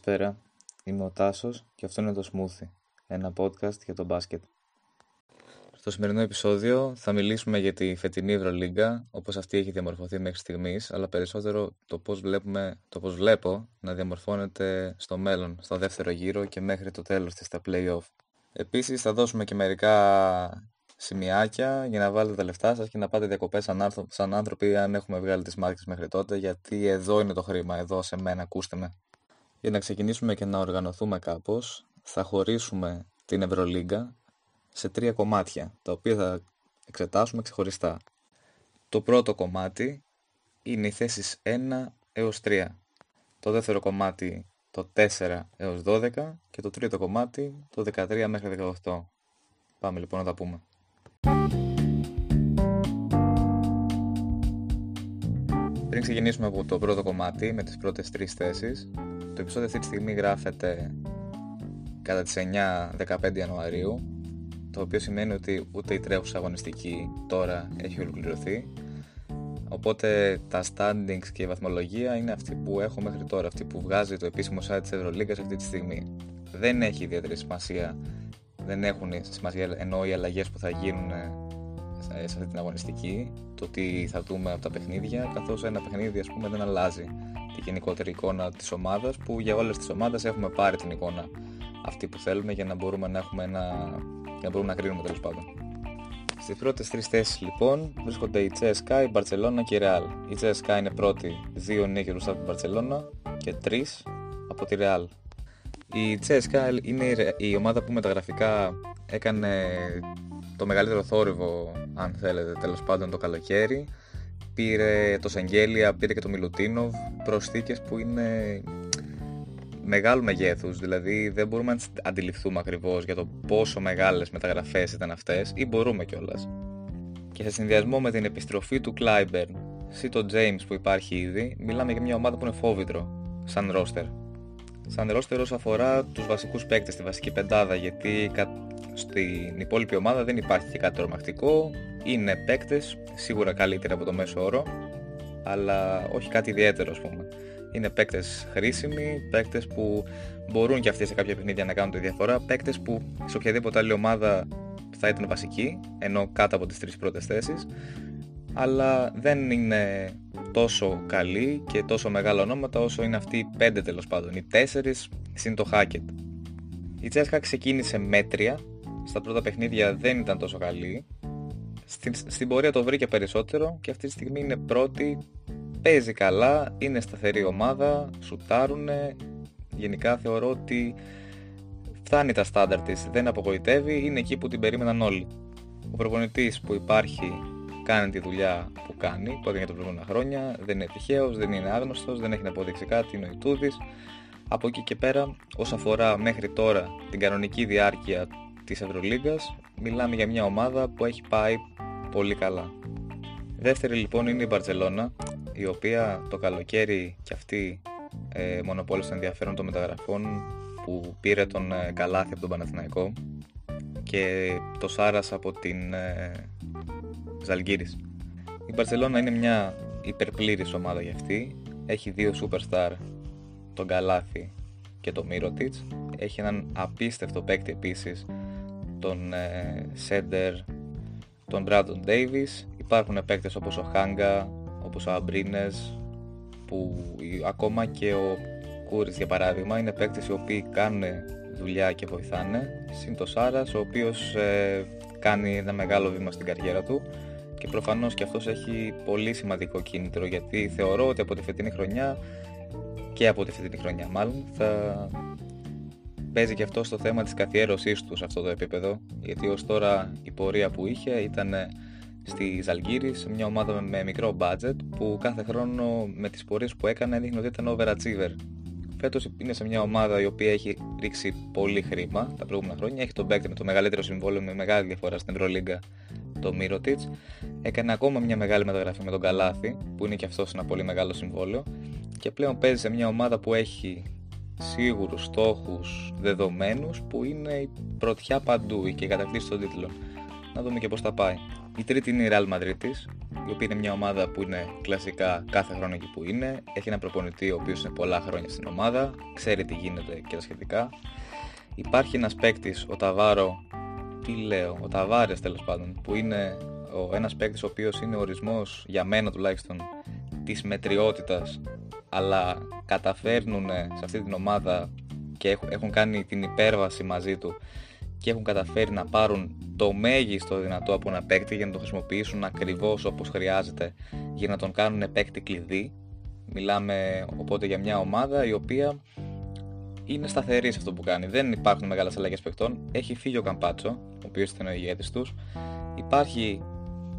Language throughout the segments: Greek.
Καλησπέρα, είμαι ο Τάσος και αυτό είναι το Smoothie, ένα podcast για το μπάσκετ. Στο σημερινό επεισόδιο θα μιλήσουμε για τη φετινή Ευρωλίγκα, όπως αυτή έχει διαμορφωθεί μέχρι στιγμής, αλλά περισσότερο το πώς, βλέπουμε, το πώς βλέπω να διαμορφώνεται στο μέλλον, στο δεύτερο γύρο και μέχρι το τέλος της στα play-off. Επίσης θα δώσουμε και μερικά σημειάκια για να βάλετε τα λεφτά σας και να πάτε διακοπές σαν, σαν άνθρωποι αν έχουμε βγάλει τις μάρκες μέχρι τότε, γιατί εδώ είναι το χρήμα, εδώ σε μένα, ακούστε με. Για να ξεκινήσουμε και να οργανωθούμε κάπως, θα χωρίσουμε την Ευρωλίγκα σε τρία κομμάτια, τα οποία θα εξετάσουμε ξεχωριστά. Το πρώτο κομμάτι είναι οι θέσεις 1 έως 3. Το δεύτερο κομμάτι το 4 έως 12 και το τρίτο κομμάτι το 13 μέχρι 18. Πάμε λοιπόν να τα πούμε. Πριν ξεκινήσουμε από το πρώτο κομμάτι με τις πρώτες τρεις θέσεις, το επεισόδιο αυτή τη στιγμή γράφεται κατά τις 9-15 Ιανουαρίου, το οποίο σημαίνει ότι ούτε η τρέχουσα αγωνιστική τώρα έχει ολοκληρωθεί. Οπότε τα standings και η βαθμολογία είναι αυτή που έχω μέχρι τώρα, αυτή που βγάζει το επίσημο site της Ευρωλίγκας αυτή τη στιγμή. Δεν έχει ιδιαίτερη σημασία, δεν έχουν σημασία ενώ οι αλλαγές που θα γίνουν σε αυτή την αγωνιστική, το τι θα δούμε από τα παιχνίδια, καθώς ένα παιχνίδι ας πούμε δεν αλλάζει τη γενικότερη εικόνα της ομάδας, που για όλες τις ομάδες έχουμε πάρει την εικόνα αυτή που θέλουμε για να μπορούμε να έχουμε ένα... για να μπορούμε να κρίνουμε τέλος πάντων. Στις πρώτες τρεις θέσεις λοιπόν βρίσκονται η CSKA, η Barcelona και η Real. Η CSKA είναι πρώτη, δύο νίκες μπροστά από την Barcelona και τρεις από τη Real. Η CSKA είναι η ομάδα που μεταγραφικά έκανε το μεγαλύτερο θόρυβο, αν θέλετε, τέλος πάντων το καλοκαίρι. Πήρε το Σεγγέλια, πήρε και το Μιλουτίνοβ, προσθήκες που είναι μεγάλου μεγέθους, δηλαδή δεν μπορούμε να αντιληφθούμε ακριβώς για το πόσο μεγάλες μεταγραφές ήταν αυτές, ή μπορούμε κιόλας. Και σε συνδυασμό με την επιστροφή του Κλάιμπερν ή το James που υπάρχει ήδη, μιλάμε για μια ομάδα που είναι φόβητρο, σαν ρόστερ. Σαν ρόστερ όσο αφορά τους βασικούς παίκτες, τη βασική πεντάδα, γιατί στην υπόλοιπη ομάδα δεν υπάρχει και κάτι τρομακτικό. Είναι παίκτες, σίγουρα καλύτερα από το μέσο όρο, αλλά όχι κάτι ιδιαίτερο ας πούμε. Είναι παίκτες χρήσιμοι, παίκτες που μπορούν και αυτοί σε κάποια παιχνίδια να κάνουν τη διαφορά, παίκτες που σε οποιαδήποτε άλλη ομάδα θα ήταν βασικοί, ενώ κάτω από τις τρεις πρώτες θέσεις, αλλά δεν είναι τόσο καλοί και τόσο μεγάλα ονόματα όσο είναι αυτοί οι πέντε τέλος πάντων. Οι τέσσερις συν το Hackett. Η Τσέσκα ξεκίνησε μέτρια στα πρώτα παιχνίδια δεν ήταν τόσο καλή. Στην, στην πορεία το βρήκε περισσότερο και αυτή τη στιγμή είναι πρώτη. Παίζει καλά, είναι σταθερή ομάδα, σουτάρουνε. Γενικά θεωρώ ότι φτάνει τα στάνταρ της, δεν απογοητεύει, είναι εκεί που την περίμεναν όλοι. Ο προπονητής που υπάρχει κάνει τη δουλειά που κάνει, που έκανε για τα προηγούμενα χρόνια, δεν είναι τυχαίος, δεν είναι άγνωστος, δεν έχει να αποδείξει κάτι, είναι ο Ιτούδης. Από εκεί και πέρα, όσον αφορά μέχρι τώρα την κανονική διάρκεια της Ευρωλίγκας μιλάμε για μια ομάδα που έχει πάει πολύ καλά. Δεύτερη λοιπόν είναι η Μπαρτσελώνα η οποία το καλοκαίρι και αυτή ε, μονοπόλησε ενδιαφέρον των μεταγραφών που πήρε τον ε, Καλάθι από τον Παναθηναϊκό και το Σάρας από την ε, Ζαλγκύρης. Η Μπαρτσελώνα είναι μια υπερπλήρης ομάδα για αυτή. Έχει δύο superstar, τον Καλάθι και τον Μύρωτιτς. Έχει έναν απίστευτο παίκτη επίσης τον Σέντερ, τον Μπράντον Ντέιβις. Υπάρχουν παίκτες όπως ο Χάγκα, όπως ο Αμπρίνες, που ακόμα και ο Κούρις για παράδειγμα είναι παίκτες οι οποίοι κάνουν δουλειά και βοηθάνε. Συν το Σάρας, ο οποίος ε, κάνει ένα μεγάλο βήμα στην καριέρα του και προφανώς και αυτός έχει πολύ σημαντικό κίνητρο γιατί θεωρώ ότι από τη φετινή χρονιά και από τη φετινή χρονιά μάλλον θα παίζει και αυτό στο θέμα της καθιέρωσής του σε αυτό το επίπεδο γιατί ως τώρα η πορεία που είχε ήταν στη Ζαλγκύρη σε μια ομάδα με μικρό budget που κάθε χρόνο με τις πορείες που έκανε έδειχνε ότι ήταν overachiever. Φέτος είναι σε μια ομάδα η οποία έχει ρίξει πολύ χρήμα τα προηγούμενα χρόνια. Έχει τον παίκτη με το μεγαλύτερο συμβόλαιο με μεγάλη διαφορά στην Ευρωλίγκα, το Mirotic. Έκανε ακόμα μια μεγάλη μεταγραφή με τον Καλάθι, που είναι και αυτός ένα πολύ μεγάλο συμβόλαιο. Και πλέον παίζει σε μια ομάδα που έχει σίγουρους στόχους δεδομένους που είναι η πρωτιά παντού και η κατακτήση των τίτλων. Να δούμε και πώς θα πάει. Η τρίτη είναι η Real Madrid η οποία είναι μια ομάδα που είναι κλασικά κάθε χρόνο εκεί που είναι. Έχει ένα προπονητή ο οποίος είναι πολλά χρόνια στην ομάδα, ξέρει τι γίνεται και τα σχετικά. Υπάρχει ένας παίκτης, ο Ταβάρο, τι λέω, ο Ταβάρες τέλος πάντων, που είναι ο ένας παίκτης ο οποίος είναι ορισμός, για μένα τουλάχιστον, της μετριότητας, αλλά καταφέρνουν σε αυτή την ομάδα και έχουν κάνει την υπέρβαση μαζί του και έχουν καταφέρει να πάρουν το μέγιστο δυνατό από ένα παίκτη για να το χρησιμοποιήσουν ακριβώς όπως χρειάζεται για να τον κάνουν παίκτη κλειδί. Μιλάμε οπότε για μια ομάδα η οποία είναι σταθερή σε αυτό που κάνει. Δεν υπάρχουν μεγάλες αλλαγές παικτών. Έχει φύγει ο Καμπάτσο, ο οποίος ήταν ο ηγέτης τους. Υπάρχει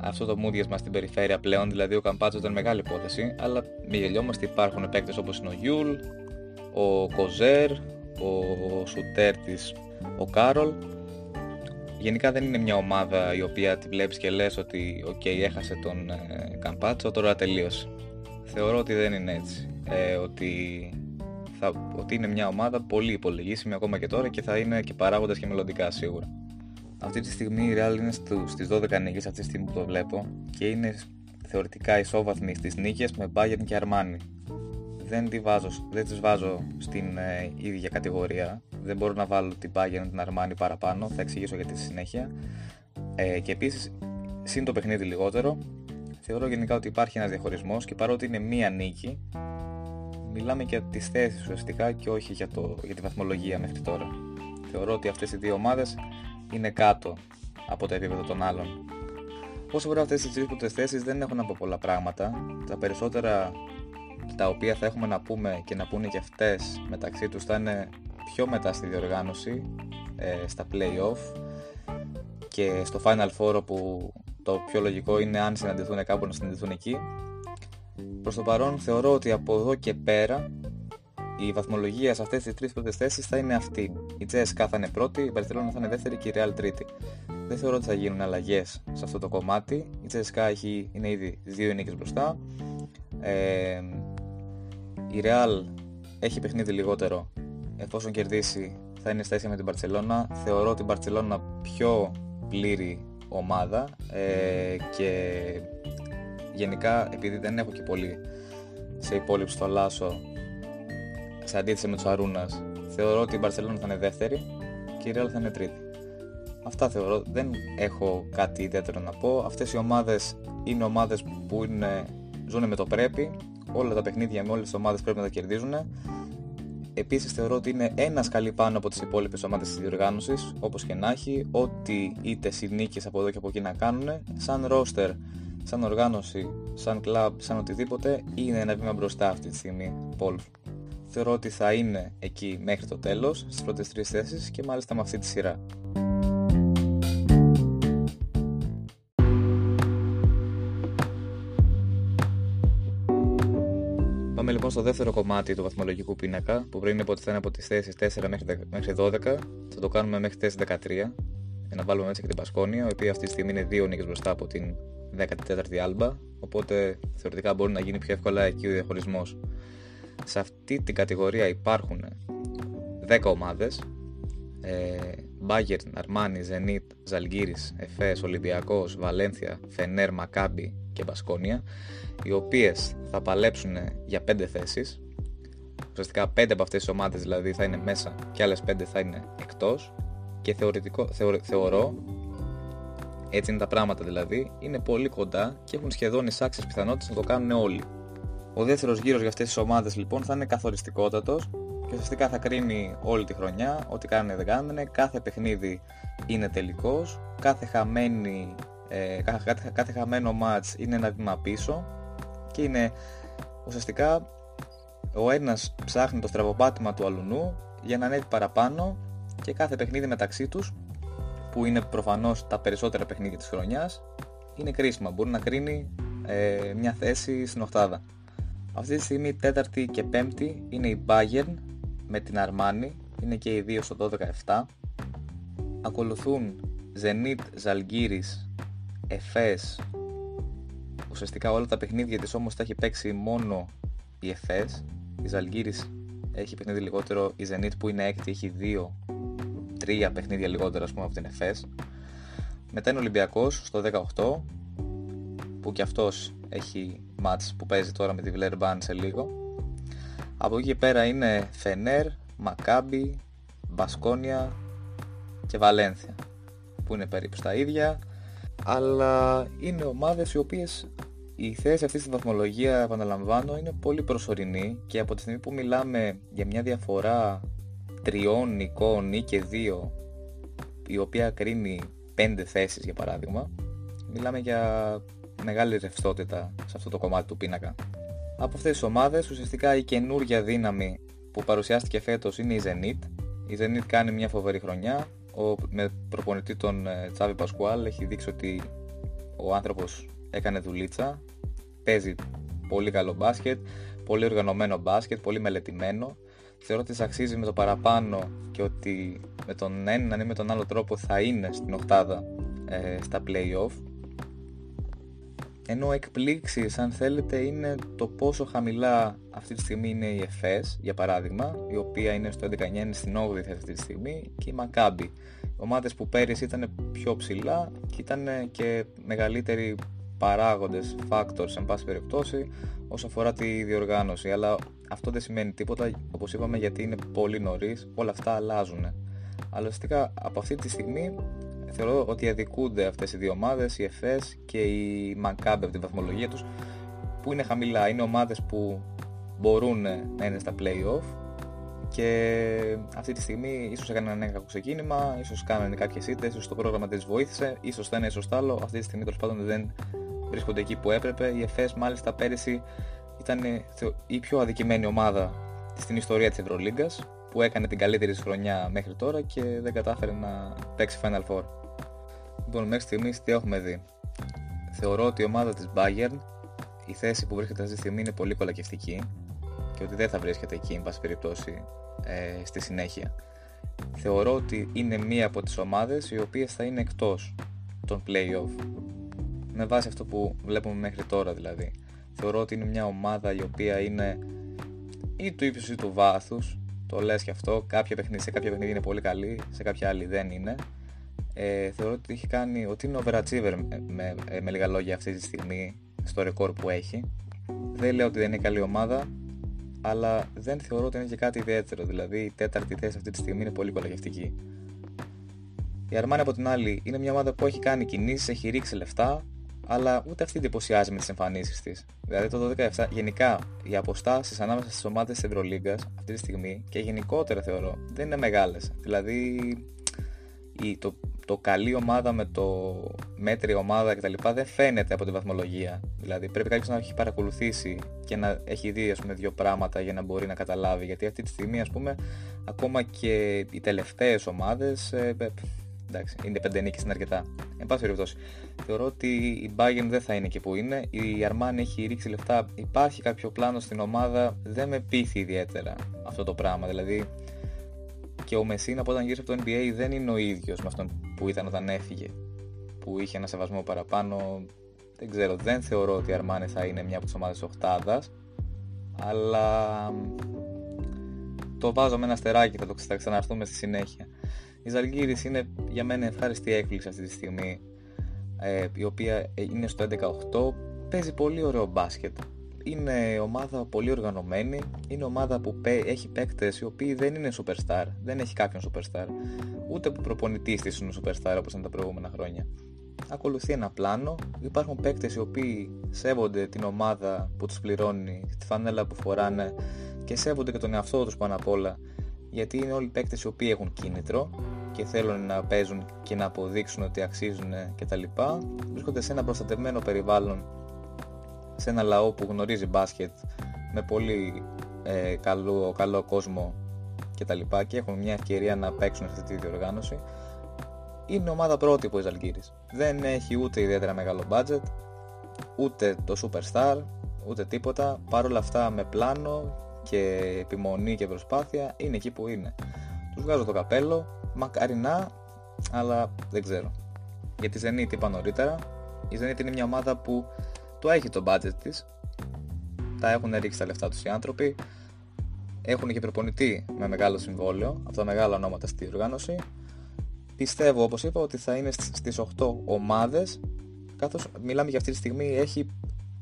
αυτό το μούδιασμα στην περιφέρεια πλέον, δηλαδή ο Καμπάτσος ήταν μεγάλη υπόθεση. Αλλά μη γελιόμαστε, υπάρχουν παίκτες όπως είναι ο Γιούλ, ο Κοζέρ, ο σουτέρ της, ο Κάρολ. Γενικά δεν είναι μια ομάδα η οποία τη βλέπεις και λες ότι οκ, έχασε τον ε, Καμπάτσο, τώρα τελείωσε. Θεωρώ ότι δεν είναι έτσι. Ε, ότι θα, ότι είναι μια ομάδα πολύ υπολογίσιμη ακόμα και τώρα και θα είναι και παράγοντας και μελλοντικά σίγουρα. Αυτή τη στιγμή η Real είναι στις 12 νίκες αυτή τη στιγμή που το βλέπω και είναι θεωρητικά ισόβαθμη στις νίκες με Bayern και Armani. Δεν, τη βάζω, δεν τις βάζω στην ε, ίδια κατηγορία. Δεν μπορώ να βάλω την Bayern την Armani παραπάνω. Θα εξηγήσω γιατί στη συνέχεια. Ε, και επίσης, σύν το παιχνίδι λιγότερο, θεωρώ γενικά ότι υπάρχει ένας διαχωρισμός και παρότι είναι μία νίκη, μιλάμε για τις θέσεις ουσιαστικά και όχι για, το, για τη βαθμολογία μέχρι τώρα. Θεωρώ ότι αυτές οι δύο ομάδες είναι κάτω από το επίπεδο των άλλων. Όσο βρω αυτές τις τρεις πρώτες θέσεις δεν έχω να πω πολλά πράγματα. Τα περισσότερα τα οποία θα έχουμε να πούμε και να πούνε και αυτές μεταξύ τους θα είναι πιο μετά στη διοργάνωση, ε, στα play-off και στο Final Four που το πιο λογικό είναι αν συναντηθούν κάπου να συναντηθούν εκεί Προς το παρόν θεωρώ ότι από εδώ και πέρα η βαθμολογία σε αυτές τις τρεις πρώτες θέσεις θα είναι αυτή. Η Τζέσκα θα είναι πρώτη, η Μπαρσελόνα θα είναι δεύτερη και η Real τρίτη. Δεν θεωρώ ότι θα γίνουν αλλαγές σε αυτό το κομμάτι. Η Τζέσκα είναι ήδη δύο νίκες μπροστά. Ε, η Real έχει παιχνίδι λιγότερο. Εφόσον κερδίσει θα είναι στα με την Μπαρσελόνα. Θεωρώ την Μπαρσελόνα πιο πλήρη ομάδα ε, και γενικά επειδή δεν έχω και πολύ σε υπόλοιψη στο Λάσο σε αντίθεση με τους Αρούνας, θεωρώ ότι η Μπαρσελόνα θα είναι δεύτερη και η Real θα είναι τρίτη. Αυτά θεωρώ. Δεν έχω κάτι ιδιαίτερο να πω. Αυτές οι ομάδες είναι ομάδες που είναι, ζουν με το πρέπει. Όλα τα παιχνίδια με όλες τις ομάδες πρέπει να τα κερδίζουν. Επίσης θεωρώ ότι είναι ένας σκαλί πάνω από τις υπόλοιπες ομάδες της διοργάνωσης, όπως και να έχει, ό,τι είτε συνήκε από εδώ και από εκεί να κάνουν. Σαν ρόστερ σαν οργάνωση, σαν κλαμπ, σαν οτιδήποτε, είναι ένα βήμα μπροστά αυτή τη στιγμή. Πολ. Θεωρώ ότι θα είναι εκεί μέχρι το τέλος, στις πρώτες τρεις θέσεις και μάλιστα με αυτή τη σειρά. Πάμε λοιπόν στο δεύτερο κομμάτι του βαθμολογικού πίνακα που πριν είπε ότι θα είναι από τις θέσεις 4 μέχρι 12 θα το κάνουμε μέχρι θέση 13 για να βάλουμε έτσι και την Πασκόνια η οποία αυτή τη στιγμή είναι δύο νίκες μπροστά από την 14η άλμπα, οπότε θεωρητικά μπορεί να γίνει πιο εύκολα εκεί ο διαχωρισμός. Σε αυτή την κατηγορία υπάρχουν 10 ομάδες. Ε, Bayern, Armani, Zenit, Zalgiris, Εφές, Ολυμπιακός, Βαλένθια, Φενέρ, Μακάμπι και Μπασκόνια οι οποίες θα παλέψουν για 5 θέσεις ουσιαστικά 5 από αυτές τις ομάδες δηλαδή θα είναι μέσα και άλλες 5 θα είναι εκτός και θεωρητικό, θεωρώ έτσι είναι τα πράγματα δηλαδή, είναι πολύ κοντά και έχουν σχεδόν εισάξιες πιθανότητες να το κάνουν όλοι. Ο δεύτερος γύρος για αυτές τις ομάδες λοιπόν θα είναι καθοριστικότατος και ουσιαστικά θα κρίνει όλη τη χρονιά, ό,τι κάνουν δεν κάνουν, κάθε παιχνίδι είναι τελικός, κάθε, χαμένη, ε, κάθε, κάθε, κάθε χαμένο match είναι ένα βήμα πίσω και είναι ουσιαστικά ο ένας ψάχνει το στραβοπάτημα του αλουνού για να ανέβει παραπάνω και κάθε παιχνίδι μεταξύ τους που είναι προφανώς τα περισσότερα παιχνίδια της χρονιάς είναι κρίσιμα, μπορεί να κρίνει ε, μια θέση στην οχτάδα. Αυτή τη στιγμή τέταρτη και πέμπτη είναι η Bayern με την Armani, είναι και οι δύο στο 12-17. Ακολουθούν Zenit, Zalgiris, Efes, ουσιαστικά όλα τα παιχνίδια της όμως τα έχει παίξει μόνο η Efes, η Zalgiris έχει παιχνίδι λιγότερο, η Zenit που είναι έκτη έχει δύο τρία παιχνίδια λιγότερα ας πούμε από την ΕΦΕΣ Μετά είναι Ολυμπιακός στο 18 που και αυτός έχει μάτς που παίζει τώρα με τη Βλερμπάν σε λίγο. Από εκεί και πέρα είναι Φενέρ, Μακάμπι, Μπασκόνια και Βαλένθια που είναι περίπου στα ίδια αλλά είναι ομάδες οι οποίες η θέση αυτής στη βαθμολογίας, επαναλαμβάνω, είναι πολύ προσωρινή και από τη στιγμή που μιλάμε για μια διαφορά τριών νικών ή και δύο η οποία κρίνει πέντε θέσεις για παράδειγμα μιλάμε για μεγάλη ρευστότητα σε αυτό το κομμάτι του πίνακα. Από αυτές τις ομάδες ουσιαστικά η καινούργια δύναμη που παρουσιάστηκε φέτος είναι η Zenit. Η Zenit κάνει μια φοβερή χρονιά. Ο, με προπονητή τον ε, Τσάβη Πασκουάλ έχει δείξει ότι ο άνθρωπος έκανε δουλίτσα. Παίζει πολύ καλό μπάσκετ, πολύ οργανωμένο μπάσκετ, πολύ μελετημένο. Θεωρώ ότι αξίζει με το παραπάνω και ότι με τον έναν ή με τον άλλο τρόπο θα είναι στην οκτάδα ε, στα play-off ενώ εκπλήξεις αν θέλετε είναι το πόσο χαμηλά αυτή τη στιγμή είναι η ΕΦΕΣ για παράδειγμα η οποία είναι στο 11 είναι στην 8η θέση αυτή τη στιγμή και η Μακάμπη. Ομάδες που πέρυσι ήταν πιο ψηλά και ήταν και μεγαλύτεροι παράγοντες, factors εν πάση περιπτώσει όσο αφορά τη διοργάνωση. Αλλά αυτό δεν σημαίνει τίποτα όπως είπαμε γιατί είναι πολύ νωρίς όλα αυτά αλλάζουν αλλά ουσιαστικά από αυτή τη στιγμή θεωρώ ότι αδικούνται αυτές οι δύο ομάδες, η ΕΦΕΣ και η Μακάμπε από την βαθμολογία τους που είναι χαμηλά, είναι ομάδες που μπορούν να είναι στα play-off και αυτή τη στιγμή ίσως έκαναν ένα κακό ξεκίνημα, ίσως κάνανε κάποιες ήττες, ίσως το πρόγραμμα δεν τις βοήθησε, ίσως το ένα ίσως το άλλο, αυτή τη στιγμή τέλος πάντων δεν βρίσκονται εκεί που έπρεπε. Η ΕΦΕΣ μάλιστα πέρυσι ήταν η πιο αδικημένη ομάδα στην ιστορία της Ευρωλίγκας που έκανε την καλύτερη χρονιά μέχρι τώρα και δεν κατάφερε να παίξει Final Four. Λοιπόν, μέχρι στιγμής τι έχουμε δει. Θεωρώ ότι η ομάδα της Bayern, η θέση που βρίσκεται αυτή τη στιγμή είναι πολύ κολακευτική και ότι δεν θα βρίσκεται εκεί, εν πάση περιπτώσει, ε, στη συνέχεια. Θεωρώ ότι είναι μία από τις ομάδες οι οποίες θα είναι εκτός των play-off. Με βάση αυτό που βλέπουμε μέχρι τώρα δηλαδή. Θεωρώ ότι είναι μια ομάδα η οποία είναι ή του ύψους ή του βάθους, το λες και αυτό, κάποια παιχνίδι, σε κάποια παιχνίδι είναι πολύ καλή, σε κάποια άλλη δεν είναι ε, θεωρώ ότι έχει κάνει ότι είναι overachiever με, με, ε, με λίγα λόγια αυτή τη στιγμή στο ρεκόρ που έχει. Δεν λέω ότι δεν είναι καλή ομάδα, αλλά δεν θεωρώ ότι είναι και κάτι ιδιαίτερο. Δηλαδή η τέταρτη θέση αυτή τη στιγμή είναι πολύ κολαγευτική. Η Αρμάνη από την άλλη είναι μια ομάδα που έχει κάνει κινήσεις, έχει ρίξει λεφτά, αλλά ούτε αυτή εντυπωσιάζει με τις εμφανίσεις της. Δηλαδή το 2017, γενικά οι αποστάσεις ανάμεσα στις ομάδες τη Ευρωλίγκας αυτή τη στιγμή και γενικότερα θεωρώ δεν είναι μεγάλες. Δηλαδή το το καλή ομάδα με το μέτρη ομάδα κτλ. δεν φαίνεται από τη βαθμολογία. Δηλαδή πρέπει κάποιος να έχει παρακολουθήσει και να έχει δει ας πούμε, δύο πράγματα για να μπορεί να καταλάβει. Γιατί αυτή τη στιγμή, ας πούμε, ακόμα και οι τελευταίες ομάδες. Ε, ε, εντάξει, είναι πέντε νίκες είναι αρκετά. Εν πάση περιπτώσει, θεωρώ ότι η Bayern δεν θα είναι εκεί που είναι. Η Armani έχει ρίξει λεφτά. Υπάρχει κάποιο πλάνο στην ομάδα. Δεν με πείθει ιδιαίτερα αυτό το πράγμα. Δηλαδή, και ο Μεσίνα από όταν γύρισε από το NBA δεν είναι ο ίδιος με αυτόν που ήταν όταν έφυγε. Που είχε ένα σεβασμό παραπάνω. Δεν ξέρω, δεν θεωρώ ότι η Αρμάνη θα είναι μια από τις ομάδες οχτάδα. Αλλά το βάζω με ένα στεράκι, θα το θα ξαναρθούμε στη συνέχεια. Η Ζαλγκύρης είναι για μένα ευχάριστη έκπληξη αυτή τη στιγμή, ε, η οποία είναι στο 11-8, παίζει πολύ ωραίο μπάσκετ. Είναι ομάδα πολύ οργανωμένη, είναι ομάδα που έχει παίκτες οι οποίοι δεν είναι superstar, δεν έχει κάποιον superstar, ούτε που προπονητής της είναι superstar όπως ήταν τα προηγούμενα χρόνια. Ακολουθεί ένα πλάνο, υπάρχουν παίκτες οι οποίοι σέβονται την ομάδα που τους πληρώνει, τη φανέλα που φοράνε και σέβονται και τον εαυτό τους πάνω απ' όλα, γιατί είναι όλοι παίκτες οι οποίοι έχουν κίνητρο και θέλουν να παίζουν και να αποδείξουν ότι αξίζουν κτλ. Βρίσκονται σε ένα προστατευμένο περιβάλλον σε ένα λαό που γνωρίζει μπάσκετ με πολύ ε, καλό, καλό κόσμο και τα λοιπά και έχουν μια ευκαιρία να παίξουν αυτή τη διοργάνωση είναι ομάδα πρότυπος η Ζαλγκύρης δεν έχει ούτε ιδιαίτερα μεγάλο budget ούτε το superstar ούτε τίποτα παρόλα αυτά με πλάνο και επιμονή και προσπάθεια είναι εκεί που είναι. Τους βγάζω το καπέλο μακαρινά αλλά δεν ξέρω. Για τη Zenit είπα νωρίτερα. Η Zenit είναι μια ομάδα που το έχει το budget της. Τα έχουν ρίξει τα λεφτά τους οι άνθρωποι. Έχουν και προπονητή με μεγάλο συμβόλαιο από τα μεγάλα ονόματα στη διοργάνωση πιστεύω, όπως είπα, ότι θα είναι στις 8 ομάδες, καθώς μιλάμε για αυτή τη στιγμή, έχει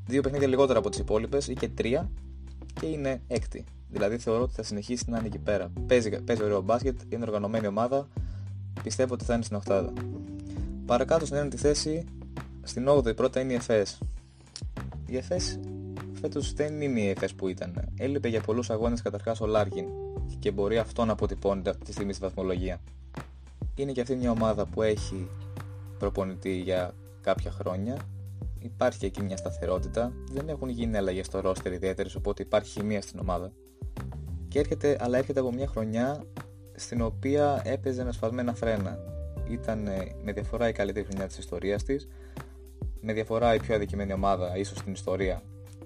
δύο παιχνίδια λιγότερα από τις υπόλοιπες ή και τρία και είναι έκτη. Δηλαδή θεωρώ ότι θα συνεχίσει να είναι εκεί πέρα. Παίζει, παίζει ωραίο μπάσκετ, είναι οργανωμένη ομάδα, πιστεύω ότι θα είναι στην οκτάδα. Παρακάτω στην ένατη θέση, στην 8η πρώτα είναι η ΕΦΕΣ. Η ΕΦΕΣ φέτος δεν είναι η ΕΦΕΣ που ήταν. Έλειπε για πολλούς αγώνες καταρχάς ο Λάρκιν και μπορεί αυτό να αποτυπώνεται αυτή τη στιγμή στη βαθμολογία. Είναι και αυτή μια ομάδα που έχει προπονητή για κάποια χρόνια. Υπάρχει εκεί μια σταθερότητα. Δεν έχουν γίνει αλλαγές στο ρόστερ ιδιαίτερες, οπότε υπάρχει χημεία στην ομάδα. Και έρχεται, αλλά έρχεται από μια χρονιά στην οποία έπαιζε με σφασμένα φρένα. Ήταν με διαφορά η καλύτερη χρονιά της ιστορίας της, με διαφορά η πιο αδικημένη ομάδα ίσως στην ιστορία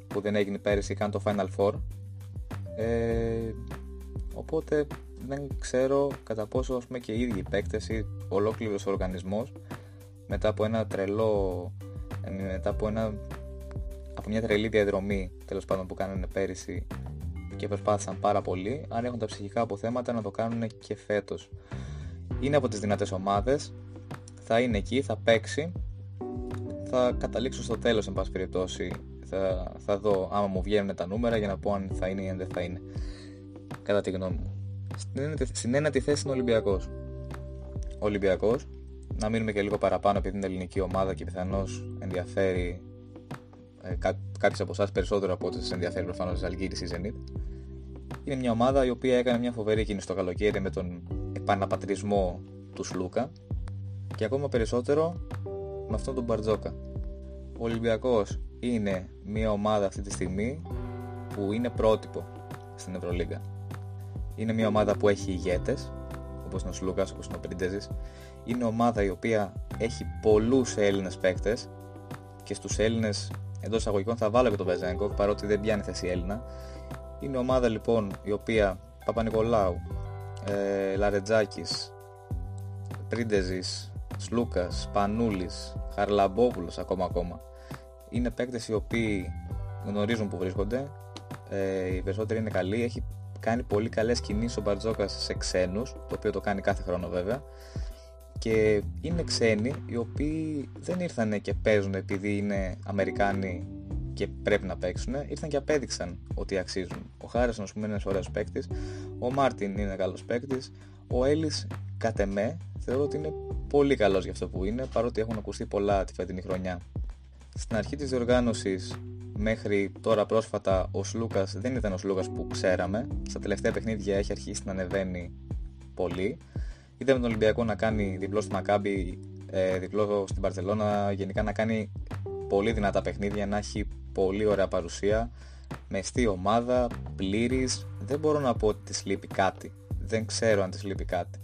που δεν έγινε πέρυσι καν το Final Four. Ε, οπότε δεν ξέρω κατά πόσο ας πούμε, και οι ίδιοι παίκτες ή ολόκληρος ο οργανισμός μετά από ένα τρελό ε, μετά από, ένα, από μια τρελή διαδρομή τέλος πάντων που κάνανε πέρυσι και προσπάθησαν πάρα πολύ αν έχουν τα ψυχικά αποθέματα να το κάνουν και φέτος. Είναι από τις δυνατές ομάδες. Θα είναι εκεί, θα παίξει. Θα καταλήξω στο τέλος εν πάση περιπτώσει. Θα, θα δω άμα μου βγαίνουν τα νούμερα για να πω αν θα είναι ή αν δεν θα είναι. Κατά τη γνώμη μου. Στην ένατη θέση είναι ο Ολυμπιακός. Ο Ολυμπιακός να μείνουμε και λίγο παραπάνω επειδή είναι ελληνική ομάδα και πιθανώς ενδιαφέρει ε, κά, κάποιοι από εσάς περισσότερο από ό,τι σας ενδιαφέρει προφανώς η Αλγύρη ή Zenit. Είναι μια ομάδα η οποία έκανε μια φοβερή κίνηση το καλοκαίρι με τον επαναπατρισμό του Σλούκα και ακόμα περισσότερο με αυτόν τον Μπαρτζόκα. Ο Ολυμπιακός είναι μια ομάδα αυτή τη στιγμή που είναι πρότυπο στην Ευρωλίγκα. Είναι μια ομάδα που έχει ηγέτες, όπως είναι ο Σλούκας, όπως είναι ο Πριντέζης. Είναι ομάδα η οποία έχει πολλούς Έλληνες παίκτες και στους Έλληνες εντός εισαγωγικών θα βάλω και τον Βεζέγκο παρότι δεν πιάνει θέση Έλληνα. Είναι ομάδα λοιπόν η οποία Παπα-Νικολάου, ε, Λαρετζάκης, Πρίντεζη, Σλούκας, Πανούλης, Χαρλαμπόπουλος ακόμα ακόμα είναι παίκτες οι οποίοι γνωρίζουν που βρίσκονται. Ε, οι περισσότεροι είναι καλοί. Έχει κάνει πολύ καλές κινήσεις ο Μπαρτζόκας σε ξένους, το οποίο το κάνει κάθε χρόνο βέβαια. Και είναι ξένοι οι οποίοι δεν ήρθαν και παίζουν επειδή είναι Αμερικάνοι και πρέπει να παίξουν, ήρθαν και απέδειξαν ότι αξίζουν. Ο Χάρισον, ας πούμε, είναι ένας ωραίος παίκτης. Ο Μάρτιν είναι καλός παίκτης. Ο Έλλης, κατ' εμέ, θεωρώ ότι είναι πολύ καλός για αυτό που είναι, παρότι έχουν ακουστεί πολλά τη φετινή χρονιά. Στην αρχή της διοργάνωσης μέχρι τώρα πρόσφατα ο Σλούκας δεν ήταν ο Σλούκας που ξέραμε. Στα τελευταία παιχνίδια έχει αρχίσει να ανεβαίνει πολύ. Είδαμε τον Ολυμπιακό να κάνει διπλό στη Μακάμπη, ε, διπλό στην Παρσελώνα, γενικά να κάνει πολύ δυνατά παιχνίδια, να έχει πολύ ωραία παρουσία, μεστή ομάδα, πλήρης. Δεν μπορώ να πω ότι της λείπει κάτι. Δεν ξέρω αν της λείπει κάτι.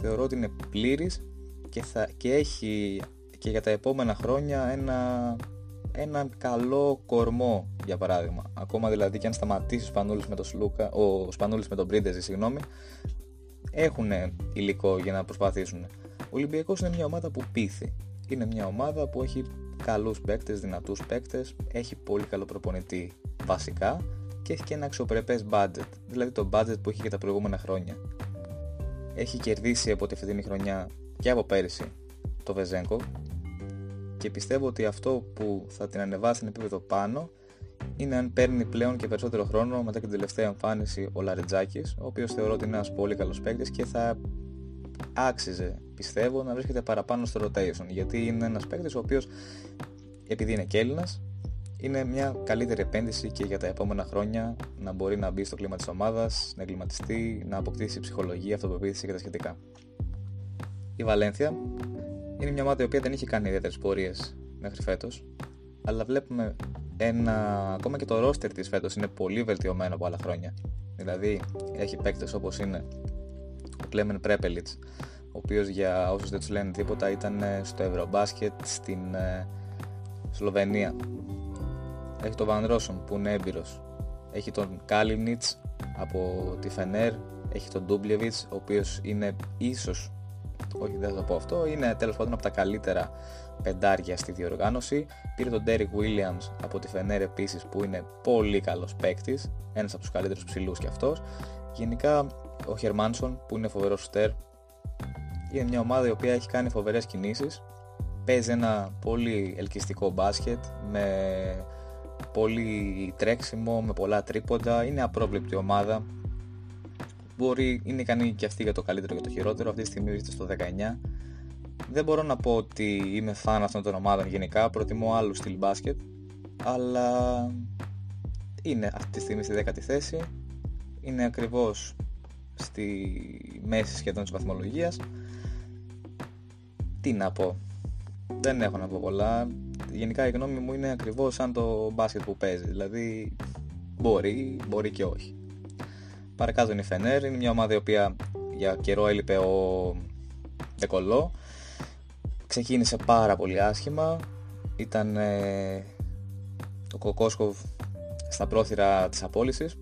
Θεωρώ ότι είναι πλήρης και, θα, και έχει και για τα επόμενα χρόνια ένα, έναν καλό κορμό για παράδειγμα. Ακόμα δηλαδή και αν σταματήσεις ο Σπανούλης με τον Σλούκα, ο Σπανούλης με τον Πρίντεζη, συγγνώμη, έχουν υλικό για να προσπαθήσουν. Ο Ολυμπιακός είναι μια ομάδα που πείθει. Είναι μια ομάδα που έχει καλούς παίκτες, δυνατούς παίκτες, έχει πολύ καλό προπονητή βασικά και έχει και ένα αξιοπρεπές budget, δηλαδή το budget που έχει και τα προηγούμενα χρόνια. Έχει κερδίσει από τη φετινή χρονιά και από πέρυσι το Βεζέγκο και πιστεύω ότι αυτό που θα την ανεβάσει στην επίπεδο πάνω είναι αν παίρνει πλέον και περισσότερο χρόνο μετά και την τελευταία εμφάνιση ο Λαρετζάκη, ο οποίος θεωρώ ότι είναι ένας πολύ καλός παίκτης και θα άξιζε, πιστεύω, να βρίσκεται παραπάνω στο rotation. Γιατί είναι ένας παίκτης ο οποίος, επειδή είναι και Έλληνας, είναι μια καλύτερη επένδυση και για τα επόμενα χρόνια να μπορεί να μπει στο κλίμα της ομάδας, να εγκληματιστεί, να αποκτήσει ψυχολογία, αυτοπεποίθηση και τα σχετικά. Η Βαλένθια είναι μια ομάδα η οποία δεν είχε κάνει ιδιαίτερες πορείες μέχρι φέτος. Αλλά βλέπουμε ένα. Ακόμα και το ρόστερ της φέτος είναι πολύ βελτιωμένο από άλλα χρόνια. Δηλαδή έχει παίκτες όπως είναι ο Κλέμεν Πρέπελιτ, ο οποίος για όσους δεν τους λένε τίποτα ήταν στο Ευρωμπάσκετ στην ε, Σλοβενία. Έχει τον Βαν Ρόσον που είναι έμπειρος. Έχει τον Κάλινιτ από τη Φενέρ. Έχει τον Ντούμπλεβιτ, ο οποίος είναι ίσως όχι δεν θα το πω αυτό, είναι τέλος πάντων από τα καλύτερα πεντάρια στη διοργάνωση. Πήρε τον Derek Williams από τη Φενέρ επίσης που είναι πολύ καλός παίκτης, ένας από τους καλύτερους ψηλούς κι αυτός. Γενικά ο Χερμάνσον που είναι φοβερός στέρ είναι μια ομάδα η οποία έχει κάνει φοβερές κινήσεις. Παίζει ένα πολύ ελκυστικό μπάσκετ με πολύ τρέξιμο, με πολλά τρίποντα. Είναι απρόβλεπτη ομάδα. Μπορεί, είναι ικανή και αυτή για το καλύτερο και το χειρότερο. Αυτή τη στιγμή βρίσκεται στο 19 δεν μπορώ να πω ότι είμαι φαν αυτών των ομάδων γενικά προτιμώ άλλους στυλ μπάσκετ αλλά είναι αυτή τη στιγμή στη 10η θέση είναι ακριβώς στη μέση σχεδόν της βαθμολογίας. Τι να πω δεν έχω να πω πολλά. Γενικά η γνώμη μου είναι ακριβώς σαν το μπάσκετ που παίζει δηλαδή μπορεί, μπορεί και όχι. Παρακάτω είναι η Φενέρ είναι μια ομάδα η οποία για καιρό έλειπε ο Δεκολό ξεκίνησε πάρα πολύ άσχημα ήταν ε, το Κοκόσκοβ στα πρόθυρα της απόλυσης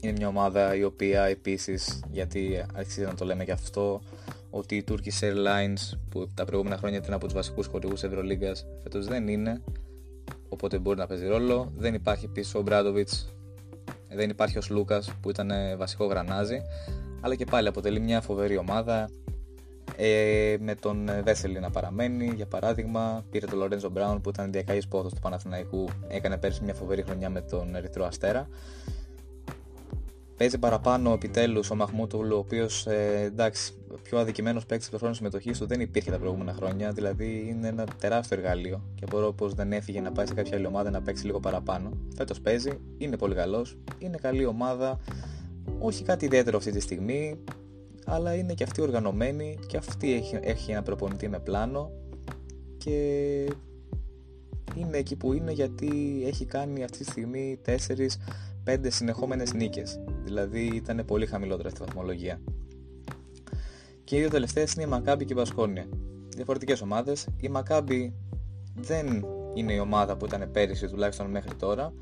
είναι μια ομάδα η οποία επίσης, γιατί αρχίζει να το λέμε και αυτό, ότι η Turkish Airlines που τα προηγούμενα χρόνια ήταν από τους βασικούς χορηγούς Ευρωλίγκας φέτος δεν είναι, οπότε μπορεί να παίζει ρόλο. Δεν υπάρχει πίσω ο Μπράντοβιτς, δεν υπάρχει ο Σλούκας που ήταν βασικό γρανάζι, αλλά και πάλι αποτελεί μια φοβερή ομάδα. Ε, με τον Βέσελη να παραμένει, για παράδειγμα, πήρε τον Λορέντζο Μπράουν που ήταν διακαής πόθος του Παναθηναϊκού, έκανε πέρσι μια φοβερή χρονιά με τον Ερυθρό Αστέρα Παίζει παραπάνω επιτέλους ο Μαχμούτουλ, ο οποίος ε, εντάξει, πιο αδικημένος παίκτης του χρόνου συμμετοχής του δεν υπήρχε τα προηγούμενα χρόνια. Δηλαδή είναι ένα τεράστιο εργαλείο και απορώ πως δεν έφυγε να πάει σε κάποια άλλη ομάδα να παίξει λίγο παραπάνω. Φέτος παίζει, είναι πολύ καλός, είναι καλή ομάδα. Όχι κάτι ιδιαίτερο αυτή τη στιγμή, αλλά είναι και αυτή οργανωμένη και αυτή έχει, έχει ένα προπονητή με πλάνο και είναι εκεί που είναι γιατί έχει κάνει αυτή τη στιγμή 4-5 συνεχόμενες νίκες δηλαδή ήταν πολύ χαμηλότερα στη βαθμολογία. Και οι δύο τελευταίες είναι η Μακάμπι και η Βασκόνια. Διαφορετικές ομάδες. Η Μακάμπι δεν είναι η ομάδα που ήταν πέρυσι τουλάχιστον μέχρι τώρα.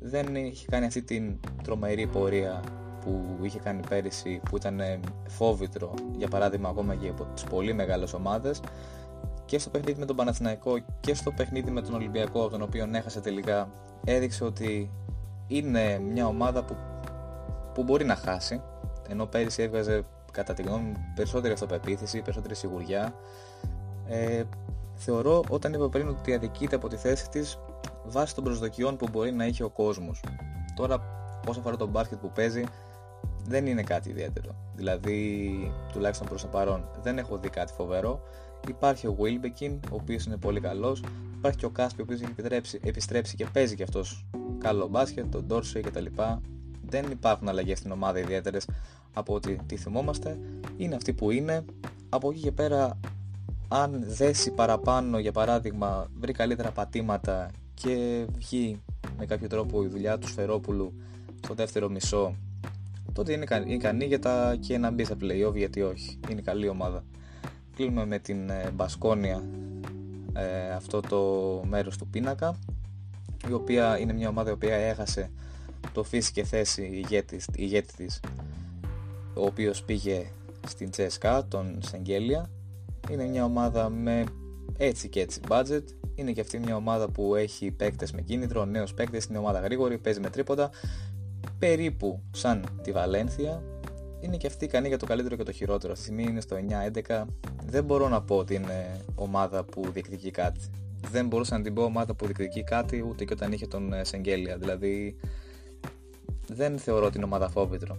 Δεν έχει κάνει αυτή την τρομερή πορεία που είχε κάνει πέρυσι που ήταν φόβητρο για παράδειγμα ακόμα και από τις πολύ μεγάλες ομάδες και στο παιχνίδι με τον Παναθηναϊκό και στο παιχνίδι με τον Ολυμπιακό τον οποίο έχασε τελικά έδειξε ότι είναι μια ομάδα που που μπορεί να χάσει, ενώ πέρυσι έβγαζε κατά τη γνώμη μου περισσότερη αυτοπεποίθηση, περισσότερη σιγουριά. Ε, θεωρώ όταν είπα πριν ότι αδικείται από τη θέση της βάσει των προσδοκιών που μπορεί να είχε ο κόσμος. Τώρα όσο αφορά τον μπάσκετ που παίζει δεν είναι κάτι ιδιαίτερο. Δηλαδή τουλάχιστον προς το παρόν δεν έχω δει κάτι φοβερό. Υπάρχει ο Wilbekin, ο οποίος είναι πολύ καλός. Υπάρχει και ο Κάσπι, ο οποίος έχει επιστρέψει και παίζει και αυτός καλό μπάσκετ, τον Dorsey κτλ δεν υπάρχουν αλλαγές στην ομάδα ιδιαίτερες από ότι τι θυμόμαστε. Είναι αυτή που είναι. Από εκεί και πέρα, αν δέσει παραπάνω, για παράδειγμα, βρει καλύτερα πατήματα και βγει με κάποιο τρόπο η δουλειά του Σφερόπουλου στο δεύτερο μισό, τότε είναι ικανή για τα και να μπει στα playoff, γιατί όχι. Είναι καλή ομάδα. Κλείνουμε με την ε, Μπασκόνια ε, αυτό το μέρος του πίνακα η οποία είναι μια ομάδα η οποία έχασε το φύση θέση ηγέτης, ηγέτη της ο οποίος πήγε στην Τσέσκα, τον Σεγγέλια είναι μια ομάδα με έτσι και έτσι budget είναι και αυτή μια ομάδα που έχει παίκτες με κίνητρο, νέος παίκτες, είναι ομάδα γρήγορη, παίζει με τρίποτα περίπου σαν τη Βαλένθια είναι και αυτή ικανή για το καλύτερο και το χειρότερο. Αυτή τη στιγμή είναι στο 9-11. Δεν μπορώ να πω ότι είναι ομάδα που διεκδικεί κάτι. Δεν μπορούσα να την πω ομάδα που διεκδικεί κάτι ούτε και όταν είχε τον ε, Σεγγέλια. Δηλαδή δεν θεωρώ την ομάδα φόβητρο.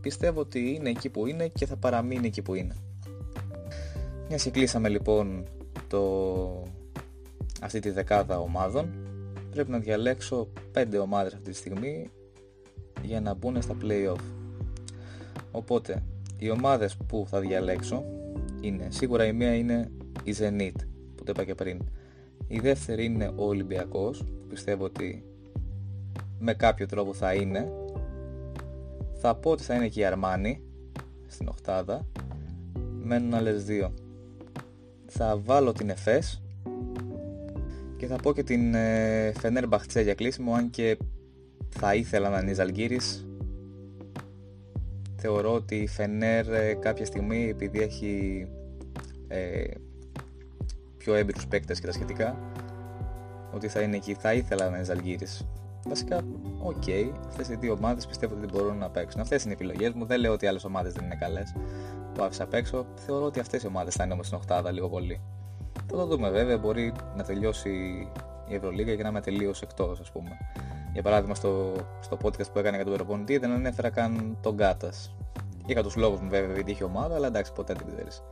Πιστεύω ότι είναι εκεί που είναι και θα παραμείνει εκεί που είναι. Μιας και κλείσαμε λοιπόν το... αυτή τη δεκάδα ομάδων, πρέπει να διαλέξω 5 ομάδες αυτή τη στιγμή για να μπουν στα play-off. Οπότε, οι ομάδες που θα διαλέξω είναι, σίγουρα η μία είναι η Zenit, που το είπα και πριν. Η δεύτερη είναι ο Ολυμπιακός, που πιστεύω ότι με κάποιο τρόπο θα είναι θα πω ότι θα είναι και η Αρμάνι στην οχτάδα. Μένουν άλλες δύο. Θα βάλω την Εφές και θα πω και την ε, Φενέρ Μπαχτσέ για κλείσιμο αν και θα ήθελα να είναι η Ζαλγκύρης. Θεωρώ ότι η Φενέρ ε, κάποια στιγμή επειδή έχει ε, πιο έμπειρους παίκτες και τα σχετικά ότι θα είναι εκεί. Θα ήθελα να είναι Ζαλγκύρης. Βασικά, ok, okay, αυτές οι δύο ομάδες πιστεύω ότι δεν μπορούν να παίξουν. Αυτές είναι οι επιλογές μου. Δεν λέω ότι άλλες ομάδες δεν είναι καλές. που άφησα απ' έξω, θεωρώ ότι αυτές οι ομάδες θα είναι όμως στην Οχτάδα λίγο πολύ. Θα το δούμε βέβαια, μπορεί να τελειώσει η Ευρωλίγα και να είμαι τελείως εκτός, ας πούμε. Για παράδειγμα, στο, στο podcast που έκανε για τον προπονητή δεν ανέφερα καν τον Κάτα. Είχα τους λόγους μου βέβαια γιατί είχε ομάδα, αλλά εντάξει, ποτέ δεν ξέρεις.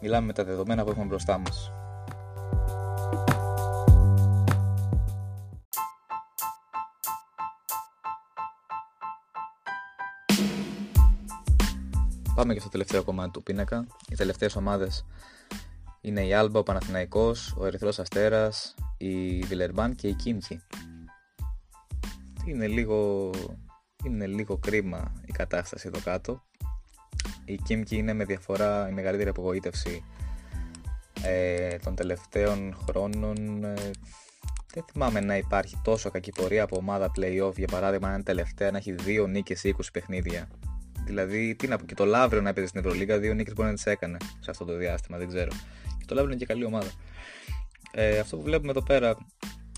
Μιλάμε με τα δεδομένα που έχουμε μπροστά μας. Πάμε και στο τελευταίο κομμάτι του πίνακα. Οι τελευταίες ομάδες είναι η Άλμπα, ο Παναθηναϊκός, ο Ερυθρός Αστέρας, η Βιλερμπάν και η Κίμκι. Είναι λίγο, είναι λίγο κρίμα η κατάσταση εδώ κάτω. Η Κίμκι είναι με διαφορά η μεγαλύτερη απογοήτευση ε, των τελευταίων χρόνων. Ε, δεν θυμάμαι να υπάρχει τόσο κακή πορεία από ομάδα playoff. Για παράδειγμα, αν τελευταία να έχει δύο νίκες ή 20 παιχνίδια. Δηλαδή, τι να πω, και το Λαύριο να έπαιζε στην Ευρωλίγα, δύο νίκες μπορεί να τις έκανε σε αυτό το διάστημα, δεν ξέρω. Και το Λαύριο είναι και καλή ομάδα. Ε, αυτό που βλέπουμε εδώ πέρα